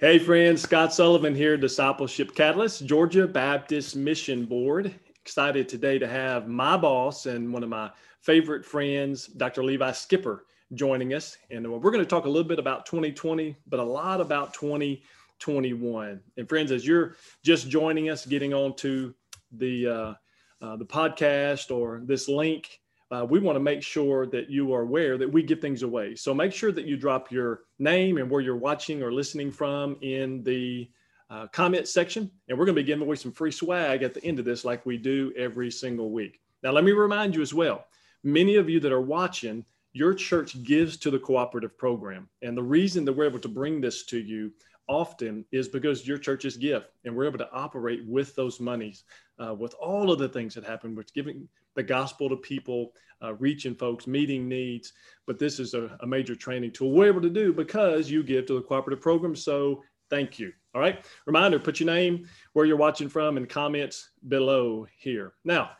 Hey, friends, Scott Sullivan here, Discipleship Catalyst, Georgia Baptist Mission Board. Excited today to have my boss and one of my favorite friends, Dr. Levi Skipper, joining us. And we're going to talk a little bit about 2020, but a lot about 2021. And friends, as you're just joining us, getting onto the uh, uh, the podcast or this link, uh, we want to make sure that you are aware that we give things away. So make sure that you drop your name and where you're watching or listening from in the uh, comment section. And we're going to be giving away some free swag at the end of this, like we do every single week. Now, let me remind you as well many of you that are watching, your church gives to the cooperative program. And the reason that we're able to bring this to you often is because your churches give and we're able to operate with those monies uh, with all of the things that happen with giving the gospel to people, uh, reaching folks, meeting needs. But this is a, a major training tool we're able to do because you give to the cooperative program. So thank you. All right. Reminder put your name, where you're watching from, and comments below here. Now,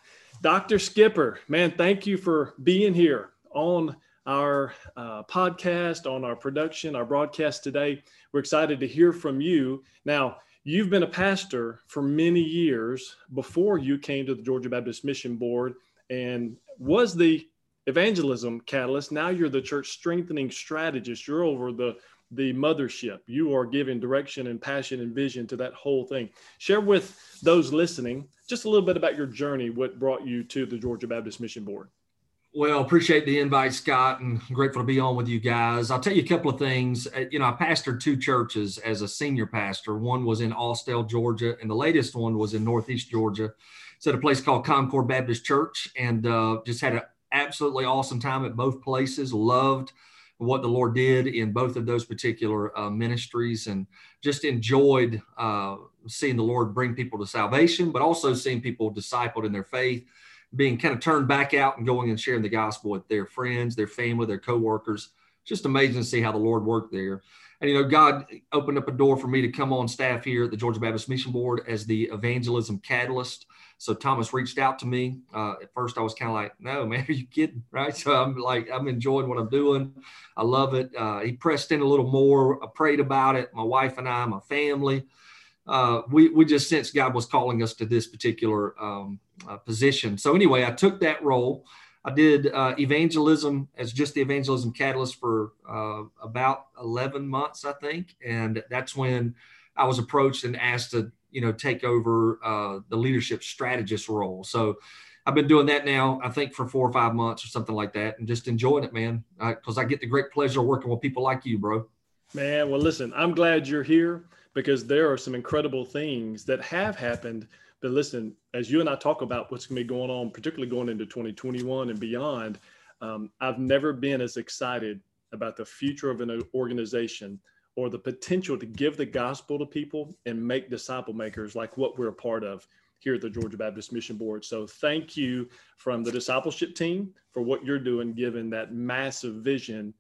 Dr. Skipper, man, thank you for being here on our uh, podcast, on our production, our broadcast today. We're excited to hear from you. Now, You've been a pastor for many years before you came to the Georgia Baptist Mission Board and was the evangelism catalyst. Now you're the church strengthening strategist. You're over the the mothership. You are giving direction and passion and vision to that whole thing. Share with those listening just a little bit about your journey, what brought you to the Georgia Baptist Mission Board. Well, appreciate the invite, Scott, and grateful to be on with you guys. I'll tell you a couple of things. Uh, you know, I pastored two churches as a senior pastor. One was in Austell, Georgia, and the latest one was in Northeast Georgia. It's at a place called Concord Baptist Church, and uh, just had an absolutely awesome time at both places. Loved what the Lord did in both of those particular uh, ministries, and just enjoyed uh, seeing the Lord bring people to salvation, but also seeing people discipled in their faith being kind of turned back out and going and sharing the gospel with their friends, their family, their coworkers. Just amazing to see how the Lord worked there. And, you know, God opened up a door for me to come on staff here at the Georgia Baptist Mission Board as the evangelism catalyst. So Thomas reached out to me. Uh, at first, I was kind of like, no, man, are you kidding? Right. So I'm like, I'm enjoying what I'm doing. I love it. Uh, he pressed in a little more. I prayed about it. My wife and I, my family. Uh, we, we just sensed God was calling us to this particular um, uh, position. So anyway, I took that role. I did uh, evangelism as just the evangelism catalyst for uh, about 11 months, I think. And that's when I was approached and asked to, you know, take over uh, the leadership strategist role. So I've been doing that now, I think for four or five months or something like that, and just enjoying it, man. Because I get the great pleasure of working with people like you, bro. Man, well, listen, I'm glad you're here because there are some incredible things that have happened but listen, as you and I talk about what's going to be going on, particularly going into 2021 and beyond, um, I've never been as excited about the future of an organization or the potential to give the gospel to people and make disciple makers like what we're a part of here at the Georgia Baptist Mission Board. So thank you from the discipleship team for what you're doing, given that massive vision,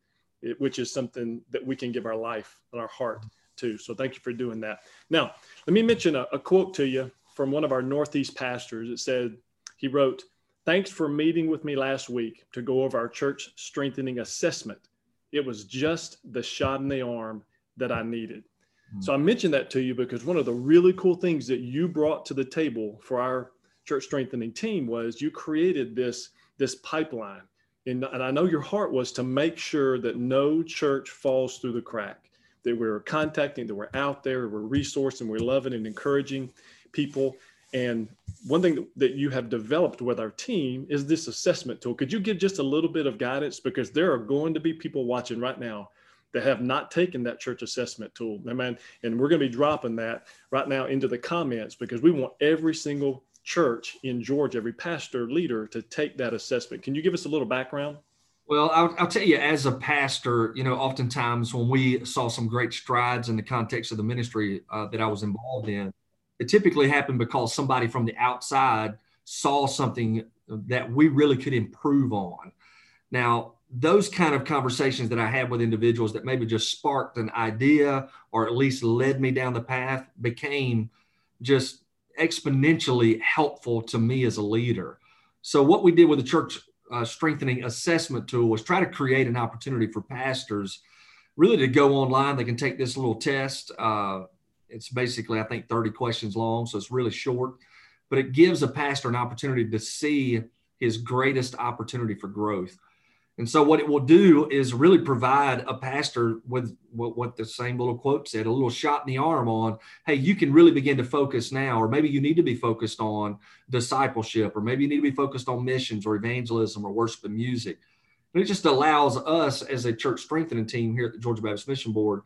which is something that we can give our life and our heart to. So thank you for doing that. Now, let me mention a, a quote to you from one of our Northeast pastors. It said, he wrote, Thanks for meeting with me last week to go over our church strengthening assessment. It was just the shot in the arm that I needed. Mm-hmm. So I mentioned that to you because one of the really cool things that you brought to the table for our church strengthening team was you created this, this pipeline. And, and I know your heart was to make sure that no church falls through the crack, that we're contacting, that we're out there, we're resourcing, we're loving and encouraging people. And one thing that you have developed with our team is this assessment tool. Could you give just a little bit of guidance? Because there are going to be people watching right now that have not taken that church assessment tool. And we're going to be dropping that right now into the comments because we want every single church in Georgia, every pastor leader to take that assessment. Can you give us a little background? Well, I'll, I'll, tell you, as a pastor, you know, oftentimes when we saw some great strides in the context of the ministry uh, that I was involved in, it typically happened because somebody from the outside saw something that we really could improve on. Now, those kind of conversations that I had with individuals that maybe just sparked an idea or at least led me down the path became just exponentially helpful to me as a leader. So, what we did with the church uh, strengthening assessment tool was try to create an opportunity for pastors really to go online. They can take this little test. Uh, it's basically, I think, 30 questions long, so it's really short, but it gives a pastor an opportunity to see his greatest opportunity for growth. And so, what it will do is really provide a pastor with what, what, the same little quote said a little shot in the arm on, hey, you can really begin to focus now, or maybe you need to be focused on discipleship, or maybe you need to be focused on missions or evangelism or worship and music. And it just allows us as a church strengthening team here at the Georgia Baptist Mission Board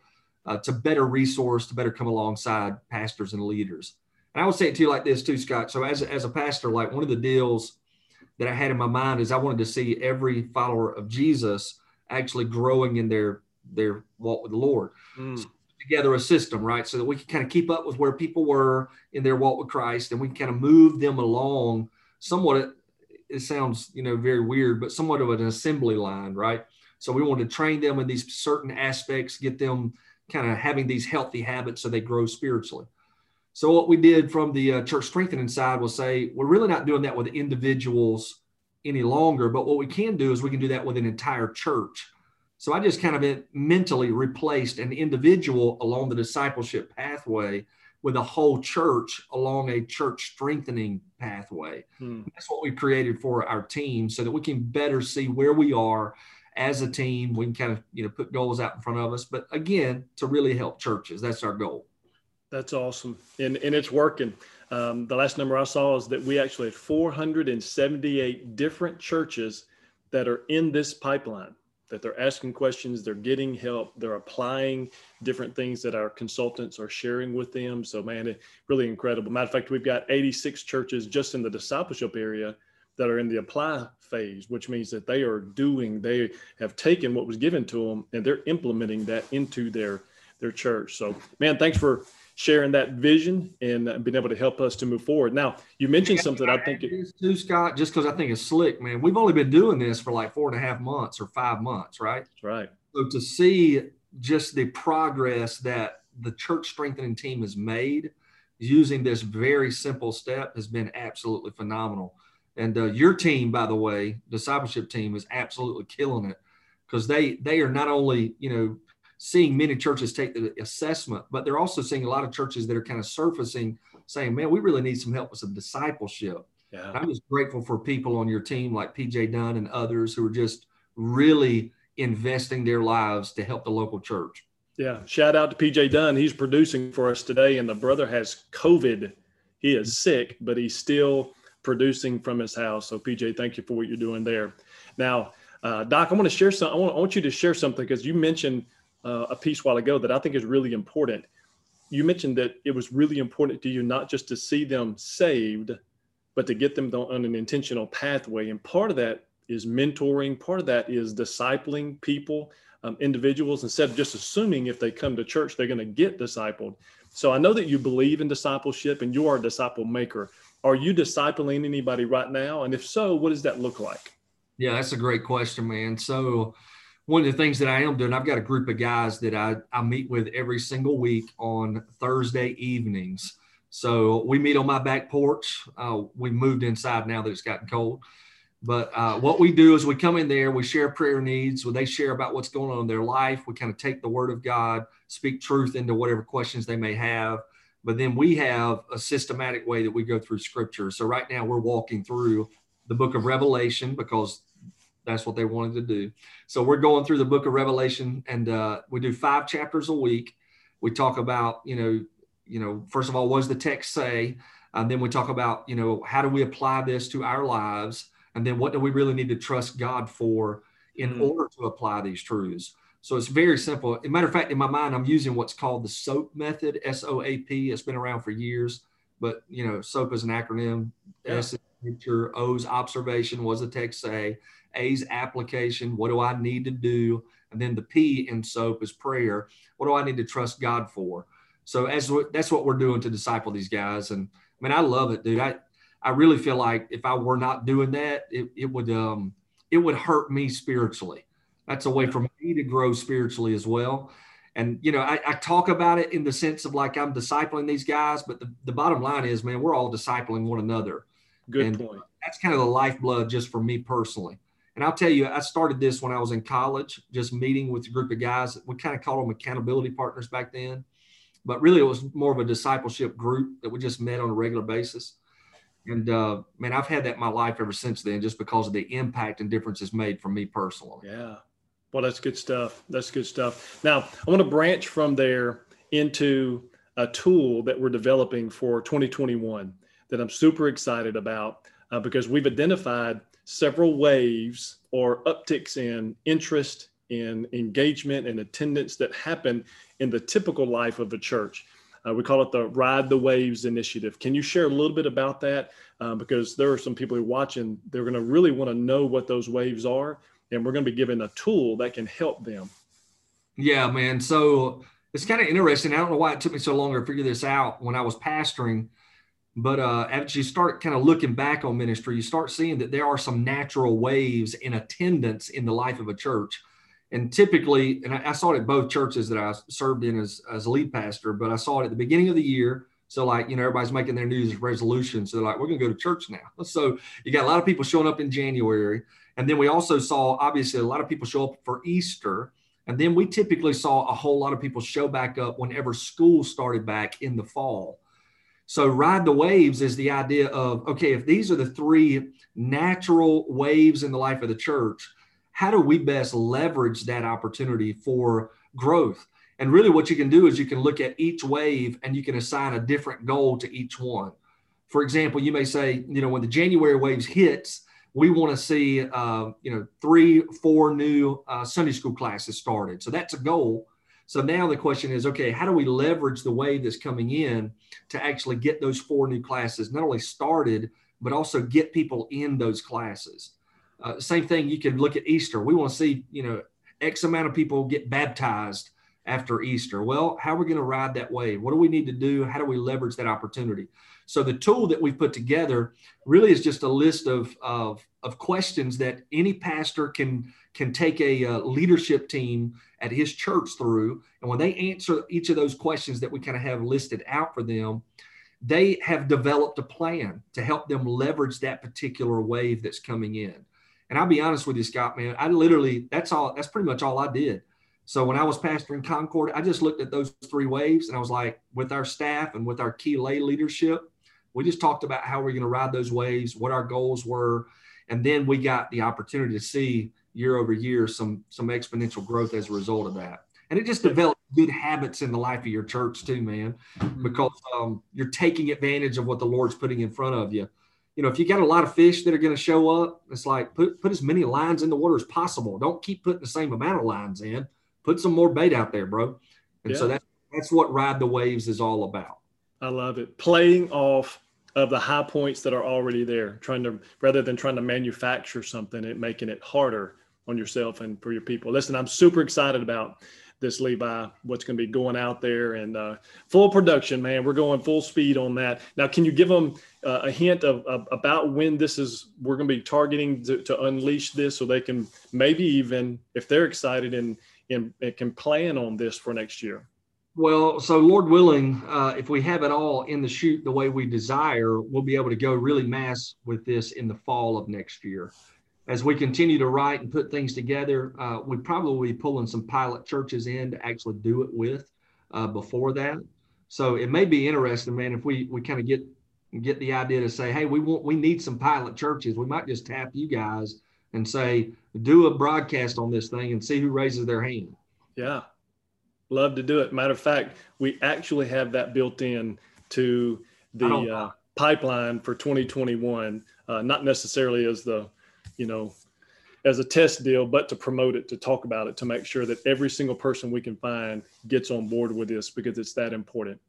uh, to better resource, to better come alongside pastors and leaders. And I would say it to you like this too, Scott. So as, as a pastor, like one of the deals that I had in my mind is I wanted to see every follower of Jesus actually growing in their their walk with the Lord. Mm. So together a system, right? So that we can kind of keep up with where people were in their walk with Christ and we can kind of move them along somewhat it sounds, you know, very weird, but somewhat of an assembly line, right? So we want to train them in these certain aspects, get them kind of having these healthy habits so they grow spiritually. So what we did from the uh, church strengthening side was say we're really not doing that with individuals any longer, but what we can do is we can do that with an entire church. So I just kind of mentally replaced an individual along the discipleship pathway with a whole church along a church strengthening pathway. Hmm. That's what we created for our team so that we can better see where we are as a team. We can kind of, you know, put goals out in front of us, but again, to really help churches. That's our goal. That's awesome. And, and it's working. Um, the last number I saw is that we actually have 478 different churches that are in this pipeline, that they're asking questions, they're getting help, they're applying different things that our consultants are sharing with them. So, man, really incredible. Matter of fact, we've got 86 churches just in the discipleship area that are in the apply phase, which means that they are doing, they have taken what was given to them and they're implementing that into their their church. So, man, thanks for sharing that vision and uh, being able to help us to move forward. Now, you mentioned something I think it, too, Scott, just because I think it's slick, man. We've only been doing this for like four and a half months or five months, right? That's right. So to see just the progress that the church strengthening team has made using this very simple step has been absolutely phenomenal. And uh, your team, by the way, discipleship team, is absolutely killing it because they they are not only you know seeing many churches take the assessment, but they're also seeing a lot of churches that are kind of surfacing saying, man, we really need some help with some discipleship. Yeah. I'm just grateful for people on your team like PJ Dunn and others who are just really investing their lives to help the local church. Yeah. Shout out to PJ Dunn. He's producing for us today, and the brother has COVID. He is sick, but he's still producing from his house. So, PJ, thank you for what you're doing there. Now, uh, Doc, I want to share some. I want, I want you to share something because you mentioned uh, a piece while ago that I think is really important. You mentioned that it was really important to you not just to see them saved, but to get them on an intentional pathway. And part of that is mentoring, part of that is discipling people, um, individuals, instead of just assuming if they come to church, they're going to get discipled. So I know that you believe in discipleship and you are a disciple maker. Are you discipling anybody right now? And if so, what does that look like? Yeah, that's a great question, man. So, one of the things that I am doing, I've got a group of guys that I, I meet with every single week on Thursday evenings. So we meet on my back porch. Uh, we moved inside now that it's gotten cold. But uh, what we do is we come in there, we share prayer needs, when they share about what's going on in their life. We kind of take the word of God, speak truth into whatever questions they may have. But then we have a systematic way that we go through scripture. So right now we're walking through the book of Revelation because that's what they wanted to do. So we're going through the book of Revelation, and uh, we do five chapters a week. We talk about, you know, you know, first of all, what does the text say? And then we talk about, you know, how do we apply this to our lives? And then what do we really need to trust God for in mm-hmm. order to apply these truths? So it's very simple. As a matter of fact, in my mind, I'm using what's called the SOAP method, S O A P. It's been around for years, but you know, SOAP is an acronym. Yeah. S is scripture, O's observation, what does the text say? A's application. What do I need to do? And then the P in SOAP is prayer. What do I need to trust God for? So as that's what we're doing to disciple these guys. And I mean, I love it, dude. I, I really feel like if I were not doing that, it, it would, um, it would hurt me spiritually. That's a way for me to grow spiritually as well. And, you know, I, I, talk about it in the sense of like I'm discipling these guys, but the, the bottom line is, man, we're all discipling one another. Good and point. That's kind of the lifeblood just for me personally And I'll tell you, I started this when I was in college, just meeting with a group of guys. We kind of called them accountability partners back then, but really it was more of a discipleship group that we just met on a regular basis. And uh, man, I've had that in my life ever since then, just because of the impact and difference it's made for me personally. Yeah. Well, that's good stuff. That's good stuff. Now, I want to branch from there into a tool that we're developing for 2021 that I'm super excited about uh, because we've identified several waves or upticks in interest, in engagement, and attendance that happen in the typical life of a church. Uh, we call it the Ride the Waves initiative. Can you share a little bit about that? Uh, because there are some people who are watching, they're going to really want to know what those waves are, and we're going to be given a tool that can help them. Yeah, man. So it's kind of interesting. I don't know why it took me so long to figure this out when I was pastoring. But uh, as you start kind of looking back on ministry, you start seeing that there are some natural waves in attendance in the life of a church. And typically, and I, I saw it at both churches that I served in as, as a lead pastor, but I saw it at the beginning of the year. So, like, you know, everybody's making their New Year's resolutions. So, they're like, we're going to go to church now. So, you got a lot of people showing up in January. And then we also saw, obviously, a lot of people show up for Easter. And then we typically saw a whole lot of people show back up whenever school started back in the fall. So, ride the waves is the idea of okay, if these are the three natural waves in the life of the church, how do we best leverage that opportunity for growth? And really, what you can do is you can look at each wave and you can assign a different goal to each one. For example, you may say, you know, when the January waves hits, we want to see, uh, you know, three, four new uh, Sunday school classes started. So that's a goal. So now the question is, okay, how do we leverage the wave that's coming in to actually get those four new classes not only started, but also get people in those classes? Uh, same thing, you can look at Easter. We want to see, you know, X amount of people get baptized after Easter. Well, how are we going to ride that wave? What do we need to do? How do we leverage that opportunity? So the tool that we've put together really is just a list of, of, of questions that any pastor can, can take a uh, leadership team at his church through. And when they answer each of those questions that we kind of have listed out for them, they have developed a plan to help them leverage that particular wave that's coming in. And I'll be honest with you, Scott, man, I literally, that's all, that's pretty much all I did. So when I was pastoring Concord, I just looked at those three waves and I was like, with our staff and with our key lay leadership, we just talked about how we're going to ride those waves, what our goals were. And then we got the opportunity to see year over year some some exponential growth as a result of that. And it just develops good habits in the life of your church too, man, mm-hmm. because um, you're taking advantage of what the Lord's putting in front of you. You know, if you got a lot of fish that are going to show up, it's like put put as many lines in the water as possible. Don't keep putting the same amount of lines in. Put some more bait out there, bro. And yeah. so that's that's what ride the waves is all about. I love it. Playing off of the high points that are already there, trying to rather than trying to manufacture something and making it harder on yourself and for your people. Listen, I'm super excited about this Levi, what's going to be going out there and uh, full production, man. We're going full speed on that. Now, can you give them uh, a hint of, of, about when this is, we're going to be targeting to, to, unleash this so they can maybe even, if they're excited and, and, can plan on this for next year? Well, so Lord willing, uh, if we have it all in the chute the way we desire, we'll be able to go really mass with this in the fall of next year as we continue to write and put things together, uh, we probably be pulling some pilot churches in to actually do it with uh, before that. So it may be interesting, man, if we we kind of get get the idea to say, hey, we want we need some pilot churches. We might just tap you guys and say, do a broadcast on this thing and see who raises their hand. Yeah, love to do it. Matter of fact, we actually have that built in to the uh, pipeline for 2021. Uh, not necessarily as the you know, as a test deal, but to promote it, to talk about it, to make sure that every single person we can find gets on board with this because it's that important.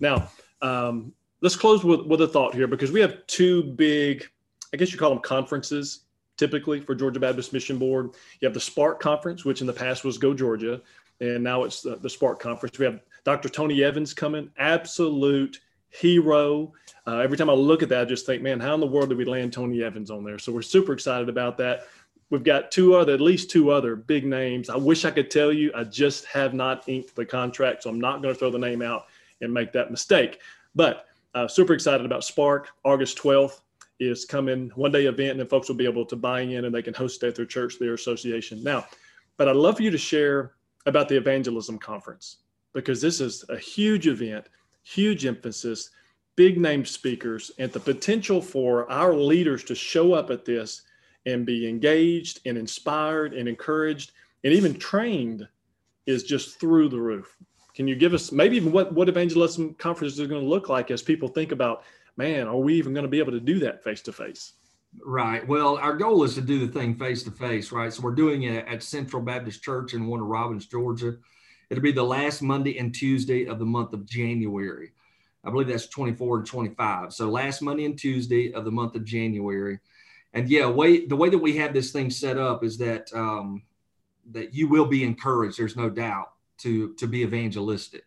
Now, um, let's close with, with a thought here because we have two big, I guess you call them conferences typically for Georgia Baptist Mission Board. You have the Spark Conference, which in the past was Go Georgia, and now it's the, the Spark Conference. We have Dr. Tony Evans coming, absolute hero. Uh, every time I look at that, I just think, man, how in the world did we land Tony Evans on there? So we're super excited about that. We've got two other, at least two other big names. I wish I could tell you. I just have not inked the contract, so I'm not going to throw the name out and make that mistake. But uh, super excited about Spark, August 12th. Is coming one day event, and then folks will be able to buy in and they can host it at their church, their association. Now, but I'd love for you to share about the evangelism conference because this is a huge event, huge emphasis, big name speakers, and the potential for our leaders to show up at this and be engaged and inspired and encouraged and even trained is just through the roof. Can you give us maybe even what, what evangelism conferences are going to look like as people think about, man, are we even going to be able to do that face to face? Right. Well, our goal is to do the thing face to face, right? So we're doing it at Central Baptist Church in Warner Robins, Georgia. It'll be the last Monday and Tuesday of the month of January. I believe that's 24 and 25. So last Monday and Tuesday of the month of January. And yeah, way the way that we have this thing set up is that um, that you will be encouraged. There's no doubt to to be evangelistic.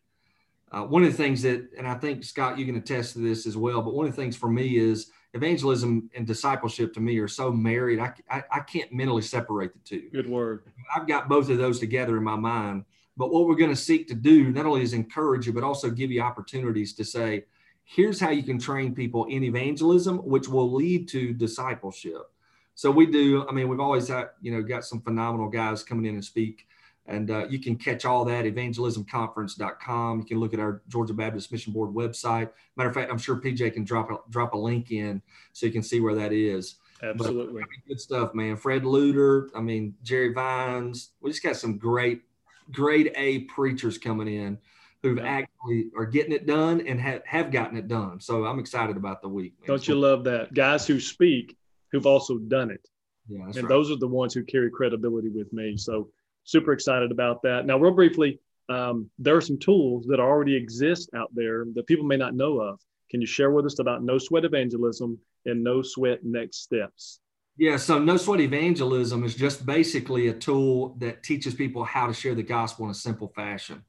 Uh, one of the things that, and I think Scott, you can attest to this as well. But one of the things for me is evangelism and discipleship to me are so married. I, I, I can't mentally separate the two. Good word. I've got both of those together in my mind. But what we're going to seek to do not only is encourage you, but also give you opportunities to say, here's how you can train people in evangelism, which will lead to discipleship. So we do. I mean, we've always had, you know, got some phenomenal guys coming in and speak. And uh, you can catch all that evangelismconference.com. You can look at our Georgia Baptist Mission Board website. Matter of fact, I'm sure PJ can drop a, drop a link in so you can see where that is. Absolutely. But, good stuff, man. Fred Luter, I mean, Jerry Vines. We just got some great, grade A preachers coming in who've yeah. actually are getting it done and have, have gotten it done. So I'm excited about the week. Man. Don't you love that? Guys who speak who've also done it. Yeah, and right. those are the ones who carry credibility with me. So super excited about that. Now, real briefly, um, there are some tools that already exist out there that people may not know of. Can you share with us about no sweat evangelism and no sweat next steps? Yeah, so no sweat evangelism is just basically a tool that teaches people how to share the gospel in a simple fashion.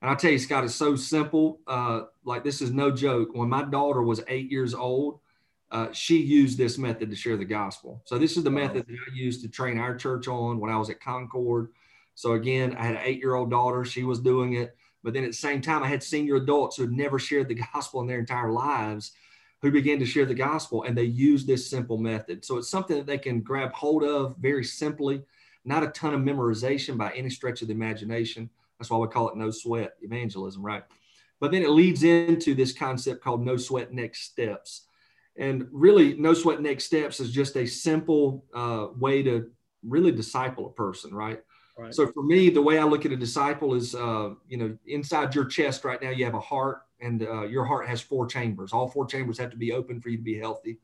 And I tell you, Scott, it's so simple. Uh, like this is no joke. When my daughter was eight years old, uh, she used this method to share the gospel. So this is the wow. method that I used to train our church on when I was at Concord. So again, I had an eight-year-old daughter. She was doing it, but then at the same time, I had senior adults who had never shared the gospel in their entire lives, who began to share the gospel, and they used this simple method. So it's something that they can grab hold of very simply, not a ton of memorization by any stretch of the imagination. That's why we call it no sweat evangelism, right? But then it leads into this concept called no sweat next steps. And really, no sweat next steps is just a simple uh, way to really disciple a person, right? Right. So for me, the way I look at a disciple is, uh, you know, inside your chest right now, you have a heart, and uh, your heart has four chambers. All four chambers have to be open for you to be healthy.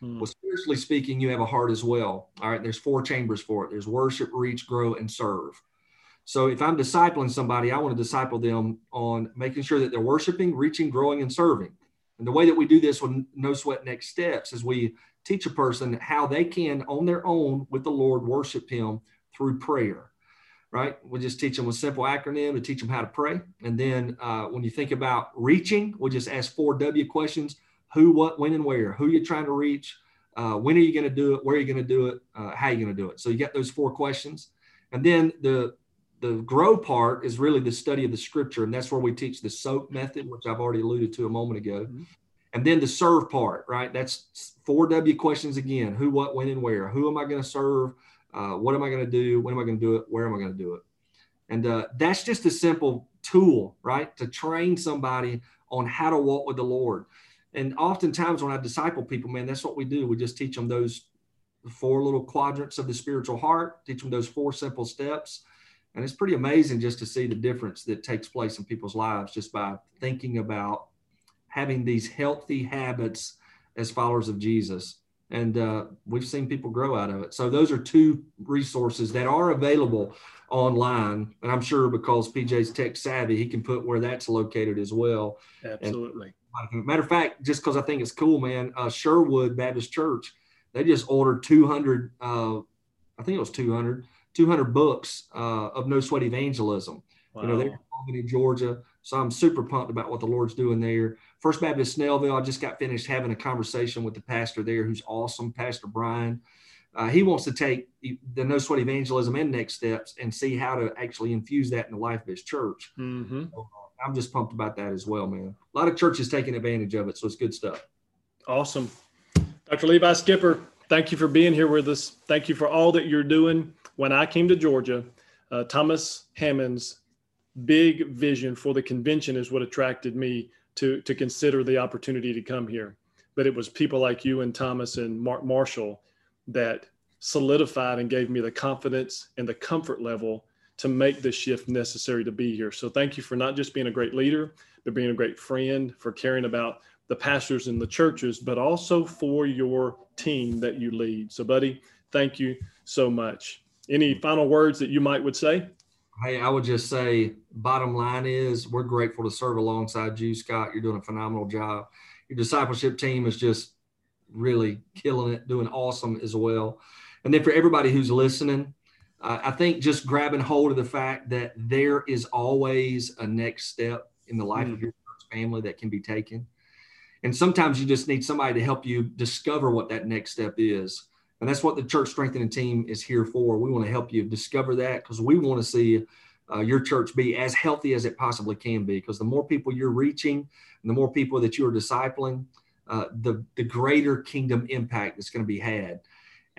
Hmm. Well, spiritually speaking, you have a heart as well. All right, there's four chambers for it. There's worship, reach, grow, and serve. So if I'm discipling somebody, I want to disciple them on making sure that they're worshiping, reaching, growing, and serving. And the way that we do this with no sweat next steps is we teach a person how they can, on their own, with the Lord, worship Him through prayer right? We just teach them a simple acronym to teach them how to pray. And then uh, when you think about reaching, we'll just ask four W questions who, what, when, and where. Who you're trying to reach, uh, when are you going to do it, where are you going to do it, uh, how are you going to do it. So you get those four questions. And then the the grow part is really the study of the scripture. And that's where we teach the SOAP method, which I've already alluded to a moment ago. Mm-hmm. And then the serve part, right? That's four W questions again who, what, when, and where. Who am I going to serve? Uh, what am I going to do? When am I going to do it? Where am I going to do it? And uh, that's just a simple tool, right? To train somebody on how to walk with the Lord. And oftentimes when I disciple people, man, that's what we do. We just teach them those four little quadrants of the spiritual heart, teach them those four simple steps. And it's pretty amazing just to see the difference that takes place in people's lives just by thinking about having these healthy habits as followers of Jesus and uh, we've seen people grow out of it. So those are two resources that are available online, and I'm sure because PJ's tech savvy, he can put where that's located as well. Absolutely. And, matter of fact, just because I think it's cool, man, uh, Sherwood Baptist Church, they just ordered 200. Uh, I think it was 200, 200 books uh, of No Sweat Evangelism. Wow. You know, they're in Georgia. So I'm super pumped about what the Lord's doing there. First Baptist Snellville, I just got finished having a conversation with the pastor there who's awesome, Pastor Brian. Uh, he wants to take the no sweat evangelism and next steps and see how to actually infuse that in the life of his church. Mm-hmm. So, uh, I'm just pumped about that as well, man. A lot of churches taking advantage of it, so it's good stuff. Awesome. Dr. Levi Skipper, thank you for being here with us. Thank you for all that you're doing. When I came to Georgia, uh, Thomas Hammond's big vision for the convention is what attracted me to, to consider the opportunity to come here. But it was people like you and Thomas and Mark Marshall that solidified and gave me the confidence and the comfort level to make the shift necessary to be here. So thank you for not just being a great leader, but being a great friend, for caring about the pastors and the churches, but also for your team that you lead. So, buddy, thank you so much. Any final words that you might would say? Hey, I would just say, bottom line is we're grateful to serve alongside you, Scott. You're doing a phenomenal job. Your discipleship team is just really killing it, doing awesome as well. And then for everybody who's listening, uh, I think just grabbing hold of the fact that there is always a next step in the life mm. of your family that can be taken. And sometimes you just need somebody to help you discover what that next step is. And that's what the church strengthening team is here for. We want to help you discover that because we want to see uh, your church be as healthy as it possibly can be. Because the more people you're reaching and the more people that you are discipling, uh, the, the greater kingdom impact that's going to be had.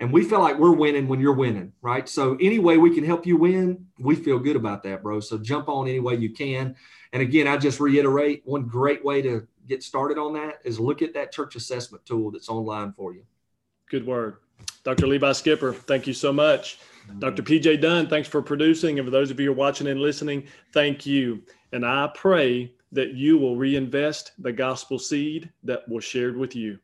And we feel like we're winning when you're winning, right? So, any way we can help you win, we feel good about that, bro. So, jump on any way you can. And again, I just reiterate one great way to get started on that is look at that church assessment tool that's online for you. Good word. Dr. Levi Skipper, thank you so much. Dr. PJ Dunn, thanks for producing. And for those of you who are watching and listening, thank you. And I pray that you will reinvest the gospel seed that was shared with you.